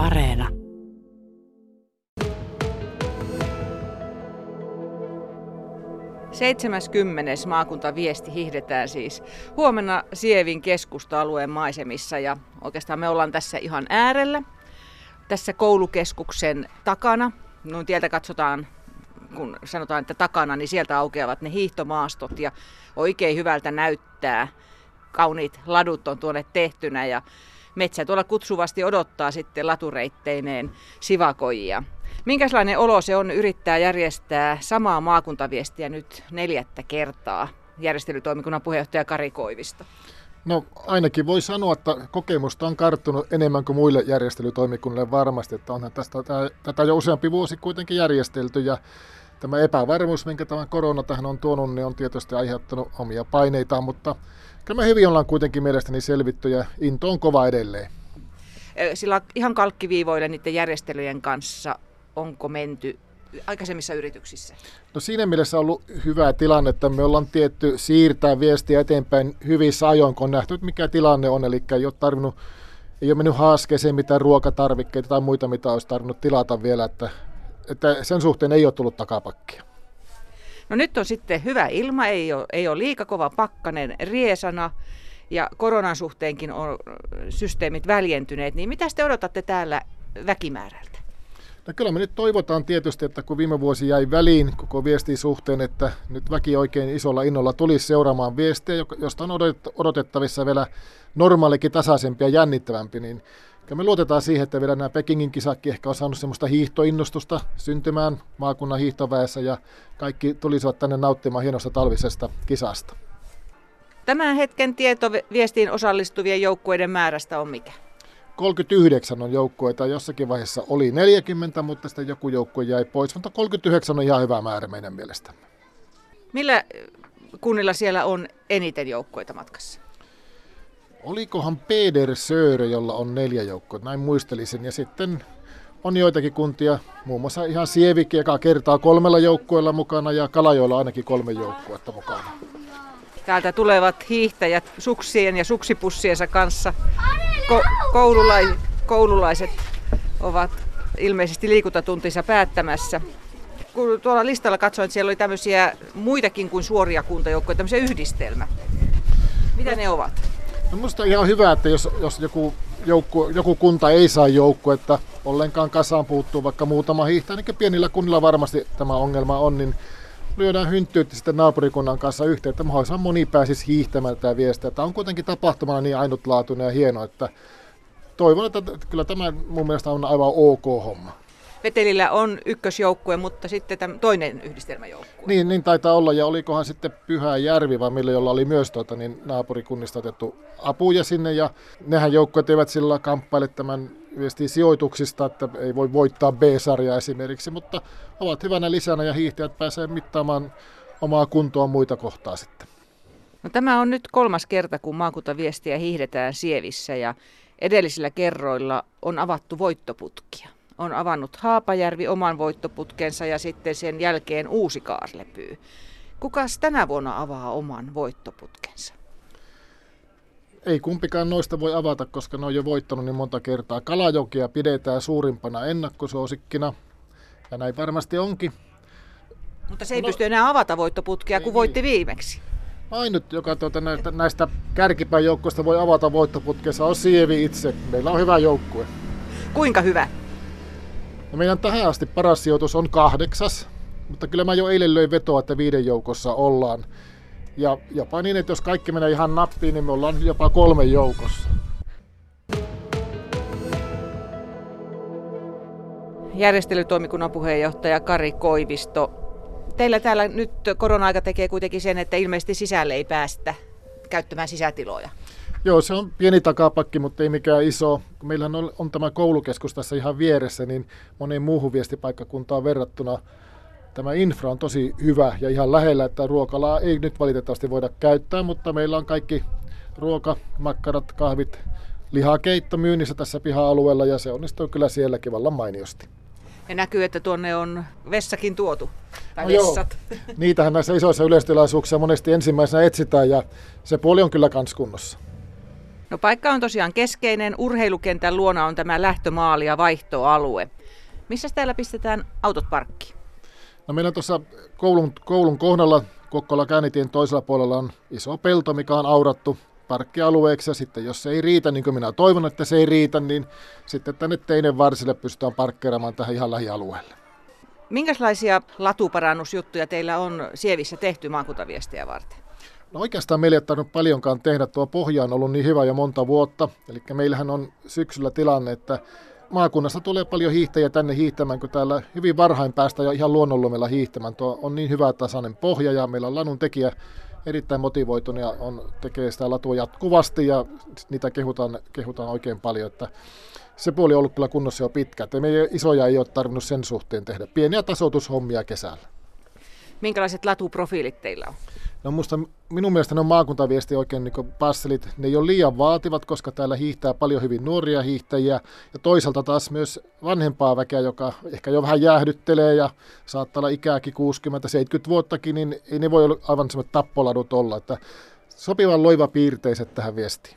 Areena. Seitsemäskymmenes maakuntaviesti hihdetään siis huomenna Sievin keskusta-alueen maisemissa ja oikeastaan me ollaan tässä ihan äärellä, tässä koulukeskuksen takana. Noin tieltä katsotaan, kun sanotaan, että takana, niin sieltä aukeavat ne hiihtomaastot ja oikein hyvältä näyttää. Kauniit ladut on tuonne tehtynä ja metsä tuolla kutsuvasti odottaa sitten latureitteineen sivakoijia. Minkälainen olo se on yrittää järjestää samaa maakuntaviestiä nyt neljättä kertaa? Järjestelytoimikunnan puheenjohtaja Kari Koivisto. No ainakin voi sanoa, että kokemusta on karttunut enemmän kuin muille järjestelytoimikunnille varmasti, että onhan tästä, tätä jo useampi vuosi kuitenkin järjestelty ja tämä epävarmuus, minkä tämä korona tähän on tuonut, niin on tietysti aiheuttanut omia paineitaan, mutta kyllä me hyvin ollaan kuitenkin mielestäni selvitty ja into on kova edelleen. Sillä ihan kalkkiviivoille niiden järjestelyjen kanssa onko menty aikaisemmissa yrityksissä? No siinä mielessä on ollut hyvä tilanne, että me ollaan tietty siirtää viestiä eteenpäin hyvissä ajoin, kun on nähty, mikä tilanne on. Eli ei ole tarvinnut ei ole mennyt haaskeeseen mitään ruokatarvikkeita tai muita, mitä olisi tarvinnut tilata vielä, että, että sen suhteen ei ole tullut takapakkia. No nyt on sitten hyvä ilma, ei ole, ei ole liika kova pakkanen riesana ja koronan suhteenkin on systeemit väljentyneet, niin mitä te odotatte täällä väkimäärältä? No kyllä me nyt toivotaan tietysti, että kun viime vuosi jäi väliin koko viestin suhteen, että nyt väki oikein isolla innolla tulisi seuraamaan viestiä, josta on odotettavissa vielä normaalikin tasaisempi ja jännittävämpi, niin kyllä me luotetaan siihen, että vielä nämä Pekingin kisakki ehkä on saanut semmoista hiihtoinnostusta syntymään maakunnan hiihtoväessä ja kaikki tulisivat tänne nauttimaan hienosta talvisesta kisasta. Tämän hetken tieto viestiin osallistuvien joukkueiden määrästä on mikä? 39 on joukkueita, jossakin vaiheessa oli 40, mutta sitten joku joukkue jäi pois, mutta 39 on ihan hyvä määrä meidän mielestämme. Millä kunnilla siellä on eniten joukkueita matkassa? Olikohan Peder Söre, jolla on neljä joukkoa, näin muistelisin. Ja sitten on joitakin kuntia, muun muassa ihan Sievikki, joka kertaa kolmella joukkueella mukana ja Kalajoilla ainakin kolme joukkuetta mukana. Täältä tulevat hiihtäjät suksien ja suksipussiensa kanssa. Ko- koululai- koululaiset ovat ilmeisesti liikuntatuntinsa päättämässä. Kun tuolla listalla katsoin, että siellä oli tämmöisiä muitakin kuin suoria kuntajoukkoja, tämmöisiä yhdistelmä. Mitä ne ovat? No minusta on ihan hyvä, että jos, jos joku, joukku, joku kunta ei saa että ollenkaan kasaan puuttuu vaikka muutama hiihtäjä, niin pienillä kunnilla varmasti tämä ongelma on, niin lyödään hynttyytti sitten naapurikunnan kanssa yhteen, että mahdollisimman moni pääsisi hiihtämään tätä viestiä. Tämä on kuitenkin tapahtumana niin ainutlaatuinen ja hieno, että toivon, että kyllä tämä mun mielestä on aivan ok homma. Vetelillä on ykkösjoukkue, mutta sitten tämä toinen yhdistelmäjoukkue. Niin, niin taitaa olla, ja olikohan sitten Pyhä Järvi, vai millä jolla oli myös tuota, niin naapurikunnista otettu apuja sinne, ja nehän joukkueet eivät sillä kamppaile tämän viestii sijoituksista, että ei voi voittaa B-sarjaa esimerkiksi, mutta ovat hyvänä lisänä ja hiihtäjät pääsee mittaamaan omaa kuntoa muita kohtaa sitten. No, tämä on nyt kolmas kerta, kun maakuntaviestiä hiihdetään Sievissä ja edellisillä kerroilla on avattu voittoputkia. On avannut Haapajärvi oman voittoputkensa ja sitten sen jälkeen Uusi Kaarlepyy. Kukas tänä vuonna avaa oman voittoputkensa? ei kumpikaan noista voi avata, koska ne on jo voittanut niin monta kertaa. Kalajokia pidetään suurimpana ennakkosuosikkina, ja näin varmasti onkin. Mutta se ei no, pysty enää avata voittoputkea, kun voitti viimeksi. Ainut, joka tuota, näistä, näistä kärkipään joukkoista voi avata voittoputkensa, on Sievi itse. Meillä on hyvä joukkue. Kuinka hyvä? No meidän tähän asti paras sijoitus on kahdeksas, mutta kyllä mä jo eilen löin vetoa, että viiden joukossa ollaan. Ja jopa niin, että jos kaikki menee ihan nappiin, niin me ollaan jopa kolme joukossa. Järjestelytoimikunnan puheenjohtaja Kari Koivisto. Teillä täällä nyt korona-aika tekee kuitenkin sen, että ilmeisesti sisälle ei päästä käyttämään sisätiloja. Joo, se on pieni takapakki, mutta ei mikään iso. Meillähän on, on tämä koulukeskus tässä ihan vieressä, niin moneen muuhun viestipaikkakuntaan verrattuna tämä infra on tosi hyvä ja ihan lähellä, että ruokalaa ei nyt valitettavasti voida käyttää, mutta meillä on kaikki ruoka, makkarat, kahvit, lihakeitto myynnissä tässä piha-alueella ja se onnistuu kyllä sielläkin vallan mainiosti. Ja näkyy, että tuonne on vessakin tuotu, tai no vessat. Joo. Niitähän näissä isoissa yleistilaisuuksissa monesti ensimmäisenä etsitään ja se puoli on kyllä kans kunnossa. No paikka on tosiaan keskeinen. Urheilukentän luona on tämä lähtömaali ja vaihtoalue. Missä täällä pistetään autot parkkiin? No meillä on tuossa koulun, koulun kohdalla Kokkola Käänitien toisella puolella on iso pelto, mikä on aurattu parkkialueeksi ja sitten jos se ei riitä, niin kuin minä toivon, että se ei riitä, niin sitten tänne teinen varsille pystytään parkkeeraamaan tähän ihan lähialueelle. Minkälaisia latuparannusjuttuja teillä on Sievissä tehty maakuntaviestiä varten? No oikeastaan meillä ei tarvinnut paljonkaan tehdä. Tuo pohja on ollut niin hyvä jo monta vuotta. Eli meillähän on syksyllä tilanne, että maakunnasta tulee paljon hiihtäjiä tänne hiihtämään, kun täällä hyvin varhain päästä jo ihan luonnonlumella hiihtämään. Tuo on niin hyvä tasainen pohja ja meillä on lanun tekijä erittäin motivoitunut ja on, tekee sitä latua jatkuvasti ja niitä kehutaan, kehutaan oikein paljon. Että se puoli on ollut kyllä kunnossa jo pitkä. Että meidän isoja ei ole tarvinnut sen suhteen tehdä. Pieniä tasoitushommia kesällä. Minkälaiset latuprofiilit teillä on? No musta, minun mielestä ne on maakuntaviesti oikein niin passelit. Ne ei ole liian vaativat, koska täällä hiihtää paljon hyvin nuoria hiihtäjiä. Ja toisaalta taas myös vanhempaa väkeä, joka ehkä jo vähän jäähdyttelee ja saattaa olla ikääkin 60-70 vuottakin, niin ei ne voi olla aivan semmoiset tappoladut olla. Että sopivan loiva piirteiset tähän viestiin.